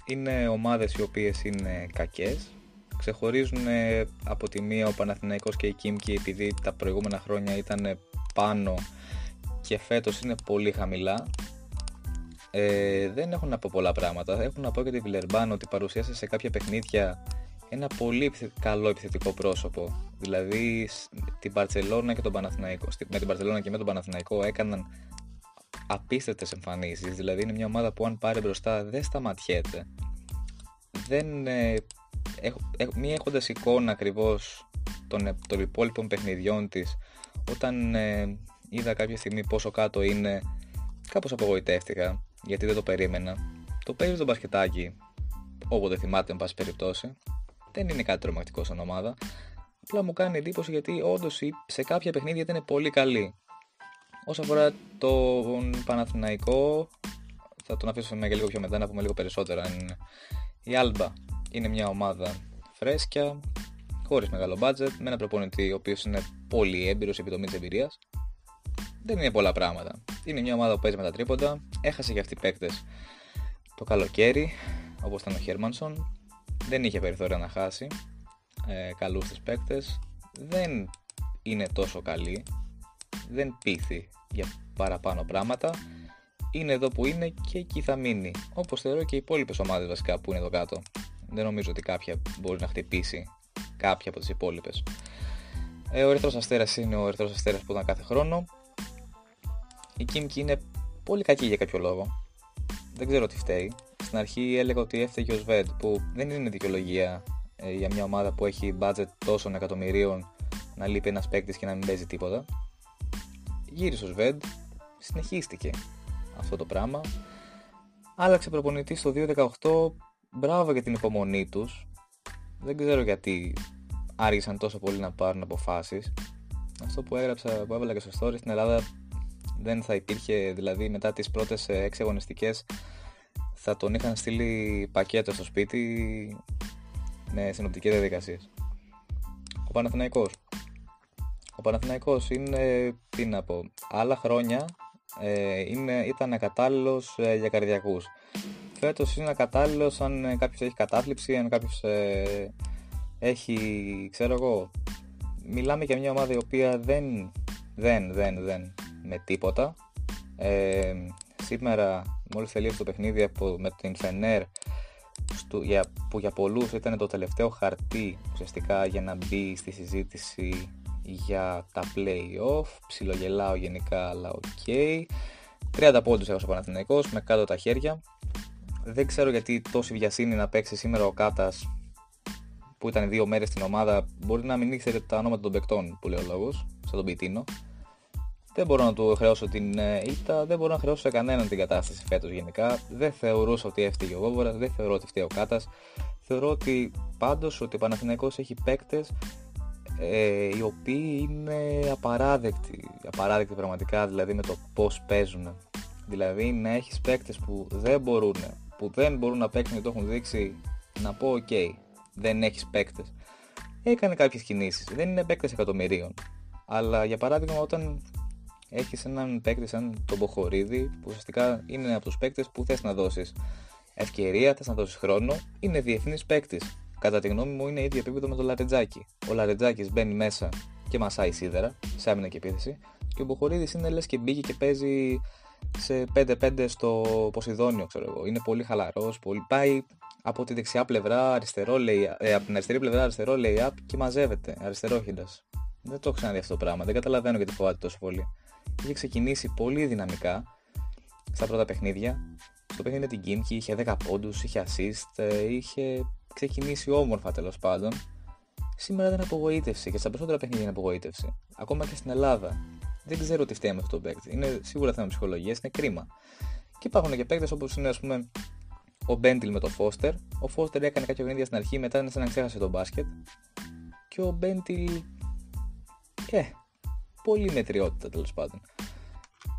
είναι ομάδες οι οποίες είναι κακές. Ξεχωρίζουν ε, από τη μία ο Παναθηναϊκός και η Κίμκι επειδή τα προηγούμενα χρόνια ήταν πάνω και φέτος είναι πολύ χαμηλά. Ε, δεν έχουν να πω πολλά πράγματα. Έχουν να πω και τη Βιλερμπάν ότι παρουσίασε σε κάποια παιχνίδια ένα πολύ καλό επιθετικό πρόσωπο. Δηλαδή την Παρσελόνα και τον Παναθηναϊκό. Με την Παρσελόνα και με τον Παναθηναϊκό έκαναν απίστευτες εμφανίσεις. Δηλαδή είναι μια ομάδα που αν πάρει μπροστά δεν σταματιέται. Δεν, ε, μη έχοντας εικόνα ακριβώς των, των υπόλοιπων παιχνιδιών της, όταν ε, είδα κάποια στιγμή πόσο κάτω είναι, κάπως απογοητεύτηκα γιατί δεν το περίμενα. Το παίζει το μπασκετάκι, όποτε θυμάται, εν πάση περιπτώσει. Δεν είναι κάτι τρομακτικό σαν ομάδα. Απλά μου κάνει εντύπωση γιατί όντως σε κάποια παιχνίδια ήταν πολύ καλή. Όσο αφορά τον Παναθηναϊκό, θα τον αφήσω για λίγο πιο μετά να πούμε λίγο περισσότερα. Η Άλμπα είναι μια ομάδα φρέσκια, χωρίς μεγάλο budget, με ένα προπονητή ο οποίος είναι πολύ έμπειρος επί της εμπειρίας. Δεν είναι πολλά πράγματα. Είναι μια ομάδα που παίζει με τα τρίποντα. Έχασε και αυτοί οι παίκτες το καλοκαίρι, όπως ήταν ο Χέρμανσον. Δεν είχε περιθώρια να χάσει ε, καλούς τις παίκτες. Δεν είναι τόσο καλή. Δεν πείθει για παραπάνω πράγματα. Είναι εδώ που είναι και εκεί θα μείνει. Όπως θεωρώ και οι υπόλοιπες ομάδες βασικά που είναι εδώ κάτω. Δεν νομίζω ότι κάποια μπορεί να χτυπήσει κάποια από τις υπόλοιπες. Ε, ο Ερυθρός Αστέρας είναι ο Ερυθρός Αστέρας που ήταν κάθε χρόνο. Η Κίμκι είναι πολύ κακή για κάποιο λόγο. Δεν ξέρω τι φταίει. Στην αρχή έλεγα ότι έφταιγε ο Σβέντ, που δεν είναι δικαιολογία ε, για μια ομάδα που έχει budget τόσων εκατομμυρίων να λείπει ένας παίκτης και να μην παίζει τίποτα. Γύρισε ο Σβέντ, συνεχίστηκε αυτό το πράγμα. Άλλαξε προπονητής στο 2018. Μπράβο για την υπομονή τους. Δεν ξέρω γιατί άργησαν τόσο πολύ να πάρουν αποφάσεις. Αυτό που έγραψα, που έβαλα και στο story στην Ελλάδα δεν θα υπήρχε, δηλαδή μετά τις πρώτες 6 αγωνιστικές θα τον είχαν στείλει πακέτο στο σπίτι με συνοπτικές διαδικασίες. Ο Παναθηναϊκός. Ο Παναθηναϊκός είναι, τι να πω, άλλα χρόνια ε, είναι, ήταν ακατάλληλος ε, για καρδιακούς. Φέτος είναι ακατάλληλος αν κάποιος έχει κατάθλιψη, αν κάποιος ε, έχει, ξέρω εγώ, μιλάμε για μια ομάδα η οποία δεν, δεν, δεν, δεν με τίποτα. Ε, σήμερα μόλις τελείωσε το παιχνίδι από, με την Φενέρ στο, για, που για πολλούς ήταν το τελευταίο χαρτί ουσιαστικά για να μπει στη συζήτηση για τα play-off ψιλογελάω γενικά αλλά ok okay. 30 πόντους έχω στο Παναθηναϊκός με κάτω τα χέρια δεν ξέρω γιατί τόση βιασύνη να παίξει σήμερα ο Κάτας που ήταν δύο μέρες στην ομάδα μπορεί να μην ήξερε τα ονόματα των παικτών που λέει ο λόγος σαν τον Πιτίνο δεν μπορώ να του χρεώσω την ε, ήττα, δεν μπορώ να χρεώσω σε κανέναν την κατάσταση φέτος γενικά. Δεν θεωρούσα ότι έφταιγε ο Γόβορας, δεν θεωρώ ότι φταίει ο Κάτας. Θεωρώ ότι πάντως ότι ο Παναθηναϊκός έχει παίκτες ε, οι οποίοι είναι απαράδεκτοι. Απαράδεκτοι πραγματικά δηλαδή με το πώς παίζουν. Δηλαδή να έχεις παίκτες που δεν μπορούν, που δεν μπορούν να παίξουν και το έχουν δείξει, να πω: OK, δεν έχεις παίκτες. Έκανε κάποιες κινήσεις. Δεν είναι παίκτες εκατομμυρίων. Αλλά για παράδειγμα, όταν έχεις έναν παίκτη σαν τον Μποχορίδη, που ουσιαστικά είναι από τους παίκτες που θες να δώσεις ευκαιρία, θες να δώσεις χρόνο. Είναι διεθνής παίκτης. Κατά τη γνώμη μου, είναι ίδιο επίπεδο με τον Λαρετζάκη. Ο Λαρετζάκης μπαίνει μέσα και μασάει σίδερα, σε άμυνα και επίθεση. και ο Μποχορίδης είναι λες και μπήκε και παίζει σε 5-5 στο Ποσειδόνιο, ξέρω εγώ. Είναι πολύ χαλαρός, πολύ πάει από τη δεξιά πλευρά, αριστερό λέει, ε, από την αριστερή πλευρά αριστερό λέει up και μαζεύεται, αριστερόχυντας. Δεν το έχω ξαναδεί αυτό το πράγμα, δεν καταλαβαίνω γιατί φοβάται τόσο πολύ. Είχε ξεκινήσει πολύ δυναμικά στα πρώτα παιχνίδια. Στο παιχνίδι με την Κίμκι είχε 10 πόντους, είχε assist, ε, είχε ξεκινήσει όμορφα τέλος πάντων. Σήμερα δεν απογοήτευση και στα περισσότερα παιχνίδια είναι απογοήτευση. Ακόμα και στην Ελλάδα. Δεν ξέρω τι φταίει με αυτό το παίκτη. Είναι σίγουρα θέμα ψυχολογίας, είναι κρίμα. Και υπάρχουν και παίκτες όπως είναι, ας πούμε, ο Μπέντιλ με το Φώστερ. Ο Φώστερ έκανε κάποια παιχνίδια στην αρχή, μετά είναι σαν να ξέχασε τον μπάσκετ. Και ο Μπέντιλ. Ε, πολύ μετριότητα τέλος πάντων.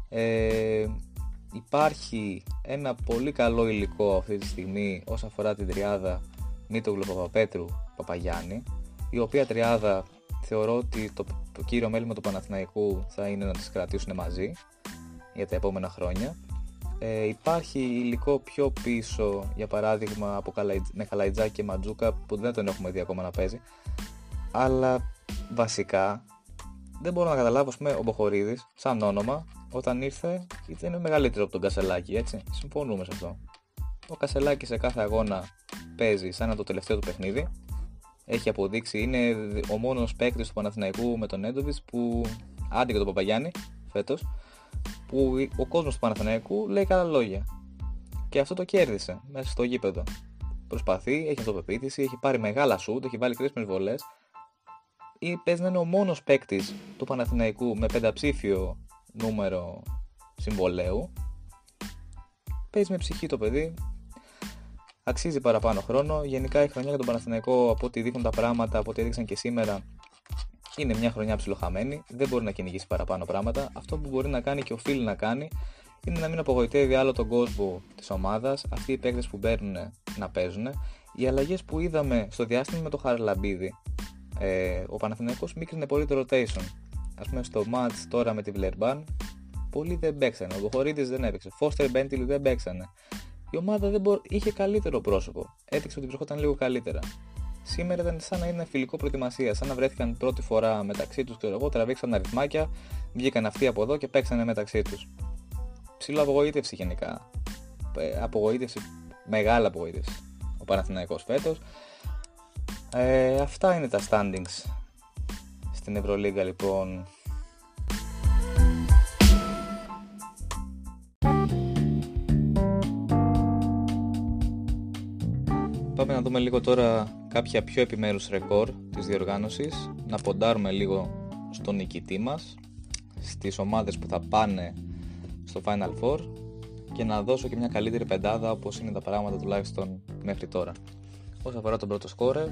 Ε, υπάρχει ένα πολύ καλό υλικό αυτή τη στιγμή όσον αφορά την τριάδα Μήτογλου Παπαπέτρου Παπαγιάννη η οποία τριάδα θεωρώ ότι το, το κύριο μέλημα του Παναθηναϊκού θα είναι να τις κρατήσουν μαζί για τα επόμενα χρόνια. Ε, υπάρχει υλικό πιο πίσω για παράδειγμα από με Καλαϊτζάκη και Ματζούκα που δεν τον έχουμε δει ακόμα να παίζει. Αλλά βασικά δεν μπορώ να καταλάβω πούμε, ο Μποχορίδης σαν όνομα όταν ήρθε ήταν μεγαλύτερος από τον Κασελάκη έτσι. Συμφωνούμε σε αυτό. Ο Κασελάκη σε κάθε αγώνα παίζει σαν το τελευταίο του παιχνίδι έχει αποδείξει είναι ο μόνος παίκτης του Παναθηναϊκού με τον Έντοβιτ που άντε και τον Παπαγιάννη φέτος που ο κόσμος του Παναθηναϊκού λέει καλά λόγια. Και αυτό το κέρδισε μέσα στο γήπεδο. Προσπαθεί, έχει αυτοπεποίθηση, έχει πάρει μεγάλα σουτ, έχει βάλει κρίσιμες βολές. Ή παίζει να είναι ο μόνος παίκτης του Παναθηναϊκού με πενταψήφιο νούμερο συμβολέου. Παίζει με ψυχή το παιδί. Αξίζει παραπάνω χρόνο. Γενικά η χρονιά για τον Παναθηναϊκό από ό,τι δείχνουν τα πράγματα, από ό,τι έδειξαν και σήμερα, είναι μια χρονιά ψιλοχαμένη, δεν μπορεί να κυνηγήσει παραπάνω πράγματα. Αυτό που μπορεί να κάνει και οφείλει να κάνει είναι να μην απογοητεύει άλλο τον κόσμο της ομάδας, αυτοί οι παίκτες που παίρνουν να παίζουν. Οι αλλαγές που είδαμε στο διάστημα με το Χαρλαμπίδη, ε, ο Παναθηναϊκός μίκρινε πολύ το rotation. Α πούμε στο match τώρα με τη Βλερμπάν, πολλοί δεν παίξανε. Ο Βοχορίδη δεν έπαιξε. Φώστερ Μπέντιλ δεν παίξανε. Η ομάδα δεν μπο... είχε καλύτερο πρόσωπο. Έδειξε ότι βρισκόταν λίγο καλύτερα. Σήμερα ήταν σαν να είναι φιλικό προετοιμασία, σαν να βρέθηκαν πρώτη φορά μεταξύ τους, ξέρω εγώ, τραβήξαν αριθμάκια, βγήκαν αυτοί από εδώ και παίξανε μεταξύ τους. Ψηλό απογοήτευση γενικά. Ε, απογοήτευση, μεγάλη απογοήτευση. Ο Παναθηναϊκός φέτος. Ε, αυτά είναι τα standings στην Ευρωλίγκα λοιπόν. Πάμε να δούμε λίγο τώρα κάποια πιο επιμέρους ρεκόρ της διοργάνωσης, να ποντάρουμε λίγο στον νικητή μας, στις ομάδες που θα πάνε στο Final Four και να δώσω και μια καλύτερη πεντάδα όπως είναι τα πράγματα τουλάχιστον μέχρι τώρα. Όσον αφορά τον πρώτο σκόρερ,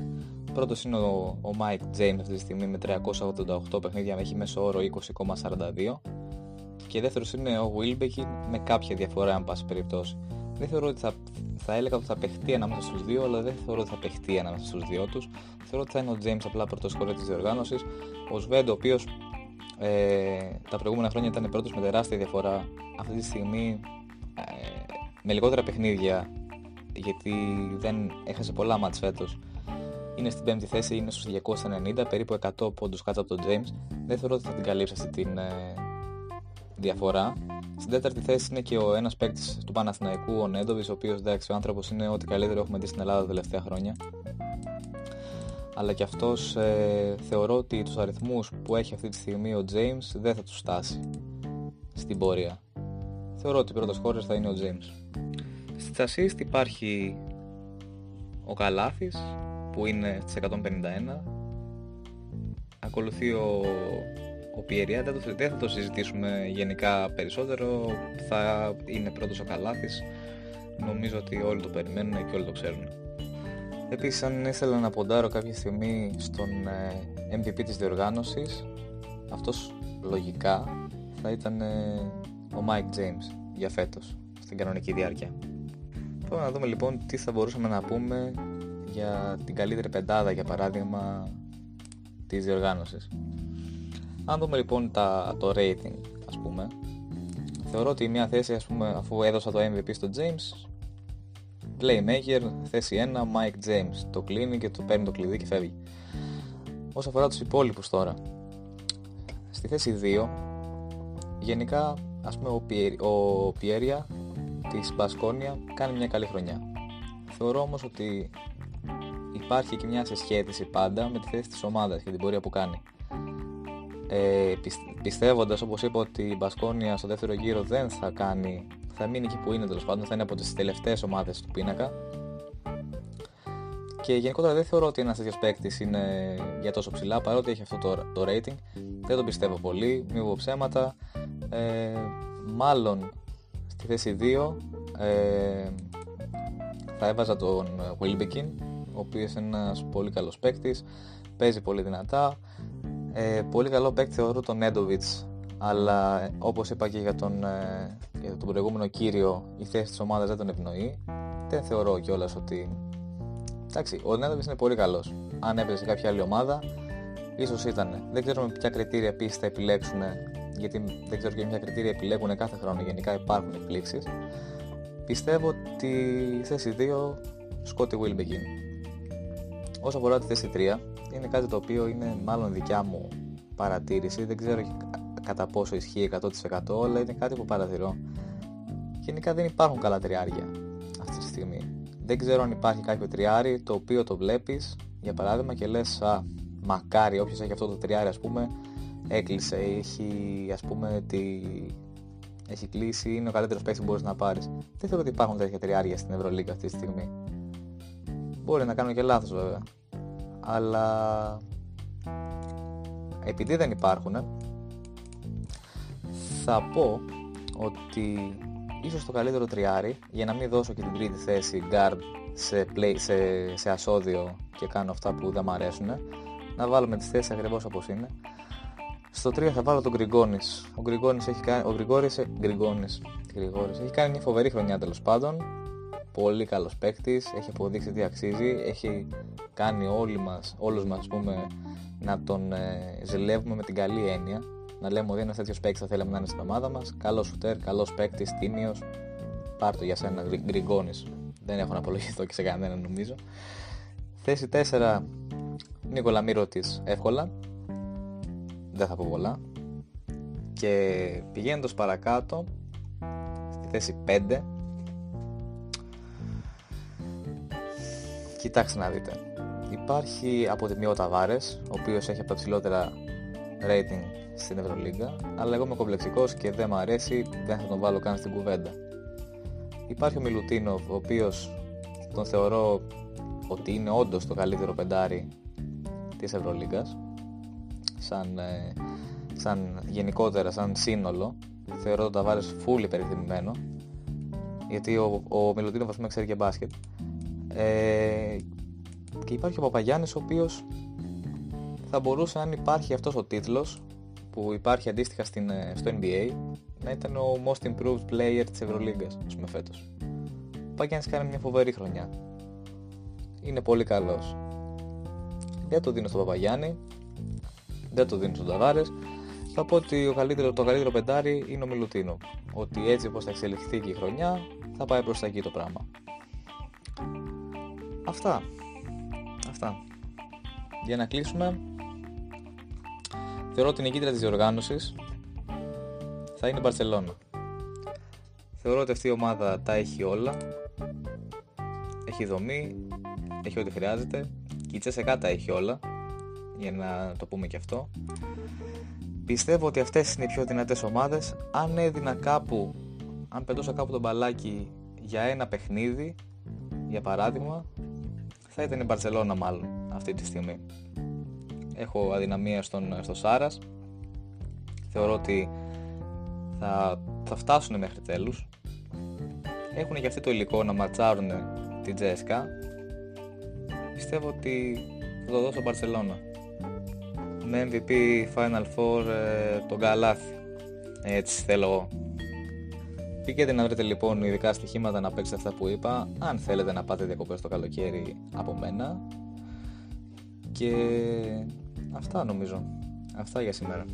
πρώτος είναι ο, ο Mike James αυτή τη στιγμή με 388 παιχνίδια, έχει μέσο όρο 20,42 και δεύτερος είναι ο Wilbekin με κάποια διαφορά αν πάση περιπτώσει. Δεν θεωρώ ότι θα, θα έλεγα ότι θα παιχτεί ανάμεσα στους δύο, αλλά δεν θεωρώ ότι θα παιχτεί ανάμεσα στους δύο τους. Θεωρώ ότι θα είναι ο James απλά πρώτος σκορέ της διοργάνωσης. Ο Σβέντ, ο οποίος ε, τα προηγούμενα χρόνια ήταν πρώτος με τεράστια διαφορά, αυτή τη στιγμή ε, με λιγότερα παιχνίδια, γιατί δεν έχασε πολλά μάτς φέτος. Είναι στην πέμπτη θέση, είναι στους 290, περίπου 100 πόντους κάτω από τον James. Δεν θεωρώ ότι θα την καλύψει αυτή τη ε, διαφορά. Στην τέταρτη θέση είναι και ο ένας παίκτης του Παναθηναϊκού, ο Νέντοβις, ο οποίος εντάξει, ο άνθρωπος είναι ό,τι καλύτερο έχουμε δει στην Ελλάδα τα τελευταία χρόνια. Αλλά και αυτός ε, θεωρώ ότι τους αριθμούς που έχει αυτή τη στιγμή ο James δεν θα τους φτάσει στην πορεία. Θεωρώ ότι πρώτο χώρο θα είναι ο James. Στη assist υπάρχει ο Καλάθης που είναι στις 151 ακολουθεί ο ο Πιεριά δεν, δεν θα το συζητήσουμε γενικά περισσότερο. Θα είναι πρώτος ο Καλάθης. Νομίζω ότι όλοι το περιμένουν και όλοι το ξέρουν. Επίσης αν ήθελα να ποντάρω κάποια στιγμή στον ε, MVP της διοργάνωσης αυτός λογικά θα ήταν ε, ο Mike James για φέτος στην κανονική διάρκεια. Πάμε να δούμε λοιπόν τι θα μπορούσαμε να πούμε για την καλύτερη πεντάδα για παράδειγμα της διοργάνωσης. Αν δούμε λοιπόν τα, το rating, ας πούμε, θεωρώ ότι μια θέση, ας πούμε, αφού έδωσα το MVP στο James, Playmaker, θέση 1, Mike James. Το κλείνει και το παίρνει το κλειδί και φεύγει. Όσον αφορά τους υπόλοιπους τώρα, στη θέση 2 γενικά, ας πούμε, ο, Πιέρ, ο Πιέρια της Μπασκόνια κάνει μια καλή χρονιά. Θεωρώ όμως ότι υπάρχει και μια συσχέτιση πάντα με τη θέση της ομάδας και την πορεία που κάνει. Ε, πιστεύοντας, όπως είπα, ότι η Μπασκόνια στο δεύτερο γύρο δεν θα κάνει, θα μείνει εκεί που είναι τέλος πάντων, θα είναι από τις τελευταίες ομάδες του πίνακα. Και γενικότερα δεν θεωρώ ότι ένας τέτοιος παίκτης είναι για τόσο ψηλά, παρότι έχει αυτό το, το rating. Δεν το πιστεύω πολύ, μην πω ψέματα. Ε, μάλλον στη θέση 2 ε, θα έβαζα τον Wilbekin, ο οποίος είναι ένας πολύ καλός παίκτης, παίζει πολύ δυνατά. Ε, πολύ καλό παίκτη θεωρώ τον Νέντοβιτς, αλλά όπως είπα και για τον, ε, για τον προηγούμενο κύριο, η θέση της ομάδας δεν τον ευνοεί. Δεν θεωρώ κιόλας ότι... Εντάξει, ο Νέντοβιτς είναι πολύ καλός. Αν έπαιζε σε κάποια άλλη ομάδα, ίσως ήταν. Δεν ξέρω με ποια κριτήρια επίσης θα επιλέξουν, γιατί δεν ξέρω και ποια κριτήρια επιλέγουν κάθε χρόνο. Γενικά υπάρχουν εκπλήξεις. Πιστεύω ότι η θέση 2 Σκότι Wilbekin. Όσο αφορά τη θέση 3, είναι κάτι το οποίο είναι μάλλον δικιά μου παρατήρηση. Δεν ξέρω κατά πόσο ισχύει 100% αλλά είναι κάτι που παρατηρώ. Γενικά δεν υπάρχουν καλά τριάρια αυτή τη στιγμή. Δεν ξέρω αν υπάρχει κάποιο τριάρι το οποίο το βλέπεις για παράδειγμα και λες α, μακάρι όποιος έχει αυτό το τριάρι ας πούμε έκλεισε, έχει ας πούμε τη, έχει κλείσει, είναι ο καλύτερος παίκτης που μπορείς να πάρεις. Δεν θεωρώ ότι υπάρχουν τέτοια τριάρια στην Ευρωλίγα αυτή τη στιγμή. Μπορεί να κάνω και λάθος βέβαια. Αλλά επειδή δεν υπάρχουν, θα πω ότι ίσως το καλύτερο τριάρι για να μην δώσω και την τρίτη θέση guard σε, play, σε, σε ασώδιο και κάνω αυτά που δεν μου αρέσουν να βάλουμε τις θέσεις ακριβώς όπως είναι στο 3 θα βάλω τον Γκριγκόνη. Ο Γκριγκόνη έχει κάνει. Ο Γκριγόρης, Γκριγκόνης, Γκριγόρης, έχει κάνει μια φοβερή χρονιά τέλος πάντων. Πολύ καλός παίκτης, έχει αποδείξει τι αξίζει. Έχει κάνει όλοι μας, όλους μας, πούμε, να τον ε, ζηλεύουμε με την καλή έννοια. Να λέμε ότι ένας τέτοιος παίκτης θα θέλαμε να είναι στην ομάδα μας. Καλός σουτέρ, καλός παίκτης, τίμιος. Πάρ το για σένα, Γκριγκόνη. Δεν έχω να απολογηθώ και σε κανέναν νομίζω. Θέση 4, Νίκολα Μύρο εύκολα δεν θα πω πολλά. Και πηγαίνοντας παρακάτω, στη θέση 5, κοιτάξτε να δείτε. Υπάρχει από τη μία ο Ταβάρες, ο οποίος έχει από τα ψηλότερα rating στην Ευρωλίγκα, αλλά εγώ είμαι κομπλεξικός και δεν μου αρέσει, δεν θα τον βάλω καν στην κουβέντα. Υπάρχει ο Μιλουτίνοφ, ο οποίος τον θεωρώ ότι είναι όντως το καλύτερο πεντάρι της Ευρωλίγκας σαν, ε, σαν γενικότερα, σαν σύνολο. Θεωρώ τον Ταβάρες φούλη υπερθυμημένο. Γιατί ο, ο Μιλουτίνο πούμε ξέρει και μπάσκετ. Ε, και υπάρχει ο Παπαγιάννης ο οποίος θα μπορούσε αν υπάρχει αυτός ο τίτλος που υπάρχει αντίστοιχα στην, ε, στο NBA να ήταν ο most improved player της Ευρωλίγκας ας πούμε φέτος. Ο Παπαγιάννης κάνει μια φοβερή χρονιά. Είναι πολύ καλός. Δεν το δίνω στον Παπαγιάννη δεν το δίνω στον Ταβάρες. Θα πω ότι ο καλύτερο, το καλύτερο πεντάρι είναι ο Μιλουτίνο. Ότι έτσι όπως θα εξελιχθεί και η χρονιά θα πάει προς τα εκεί το πράγμα. Αυτά. Αυτά. Για να κλείσουμε, θεωρώ ότι η νικήτρια της διοργάνωσης θα είναι η Μπαρσελόνα. Θεωρώ ότι αυτή η ομάδα τα έχει όλα. Έχει δομή, έχει ό,τι χρειάζεται. Και η Τσέσεκα τα έχει όλα για να το πούμε και αυτό. Πιστεύω ότι αυτές είναι οι πιο δυνατές ομάδες. Αν έδινα κάπου, αν πετούσα κάπου το μπαλάκι για ένα παιχνίδι, για παράδειγμα, θα ήταν η Μπαρσελόνα μάλλον αυτή τη στιγμή. Έχω αδυναμία στον, στο Σάρας. Θεωρώ ότι θα, θα φτάσουν μέχρι τέλους. Έχουν και αυτοί το υλικό να ματσάρουν την Τζέσκα. Πιστεύω ότι θα το δώσω Μπαρσελόνα με MVP Final Four ε, τον Καλάθι. Έτσι θέλω εγώ. Πήγαινε να βρείτε λοιπόν ειδικά στοιχήματα να παίξετε αυτά που είπα. Αν θέλετε να πάτε διακοπές το καλοκαίρι από μένα. Και αυτά νομίζω. Αυτά για σήμερα.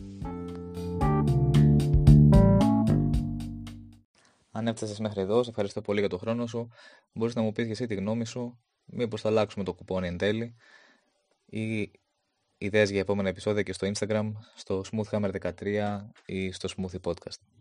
Αν έφτασες μέχρι εδώ, σε ευχαριστώ πολύ για τον χρόνο σου. Μπορείς να μου πεις και εσύ τη γνώμη σου. Μήπως θα αλλάξουμε το κουπόνι εν τέλει. Ή ιδέες για επόμενα επεισόδια και στο Instagram, στο smoothhammer13 ή στο smoothie podcast.